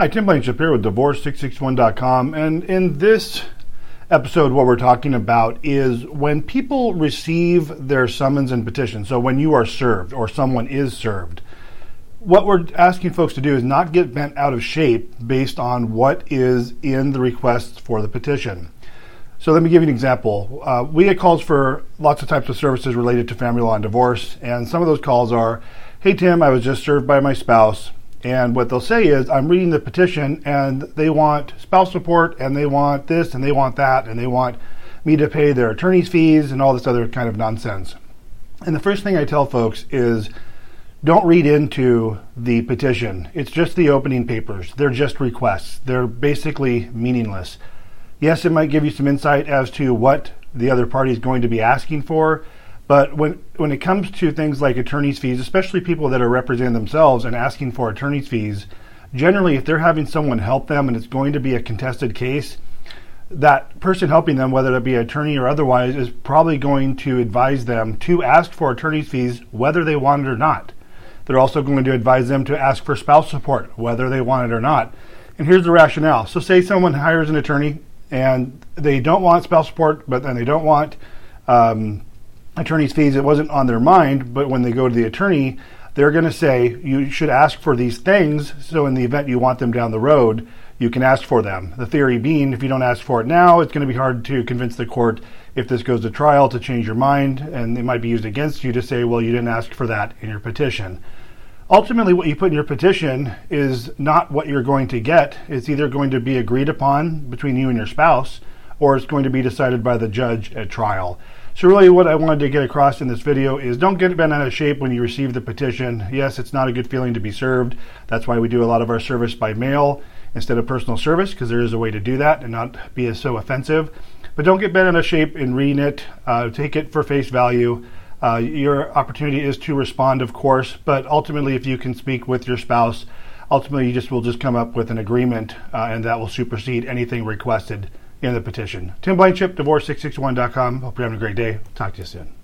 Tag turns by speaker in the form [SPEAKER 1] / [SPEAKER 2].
[SPEAKER 1] Hi, Tim Blankenship here with Divorce661.com. And in this episode, what we're talking about is when people receive their summons and petition, so when you are served or someone is served, what we're asking folks to do is not get bent out of shape based on what is in the request for the petition. So let me give you an example. Uh, we get calls for lots of types of services related to family law and divorce, and some of those calls are, "Hey Tim, I was just served by my spouse." And what they'll say is, I'm reading the petition and they want spouse support and they want this and they want that and they want me to pay their attorney's fees and all this other kind of nonsense. And the first thing I tell folks is don't read into the petition. It's just the opening papers. They're just requests. They're basically meaningless. Yes, it might give you some insight as to what the other party is going to be asking for, but when when it comes to things like attorney's fees, especially people that are representing themselves and asking for attorney's fees, generally if they're having someone help them and it's going to be a contested case, that person helping them, whether it be an attorney or otherwise, is probably going to advise them to ask for attorney's fees whether they want it or not. They're also going to advise them to ask for spouse support whether they want it or not. And here's the rationale. So say someone hires an attorney and they don't want spouse support, but then they don't want um, attorney's fees, it wasn't on their mind, but when they go to the attorney, they're going to say you should ask for these things so in the event you want them down the road, you can ask for them. The theory being if you don't ask for it now, it's going to be hard to convince the court if this goes to trial to change your mind, and it might be used against you to say, well, you didn't ask for that in your petition. Ultimately, what you put in your petition is not what you're going to get. It's either going to be agreed upon between you and your spouse, or it's going to be decided by the judge at trial. So really what I wanted to get across in this video is don't get bent out of shape when you receive the petition. Yes, it's not a good feeling to be served. That's why we do a lot of our service by mail instead of personal service because there is a way to do that and not be so offensive. But don't get bent out of shape in reading it. Uh, take it for face value. Uh, your opportunity is to respond, of course, but ultimately, if you can speak with your spouse, ultimately you just will just come up with an agreement, uh, and that will supersede anything requested in the petition. Tim Blankenship, divorce661.com. Hope you're having a great day. Talk to you soon.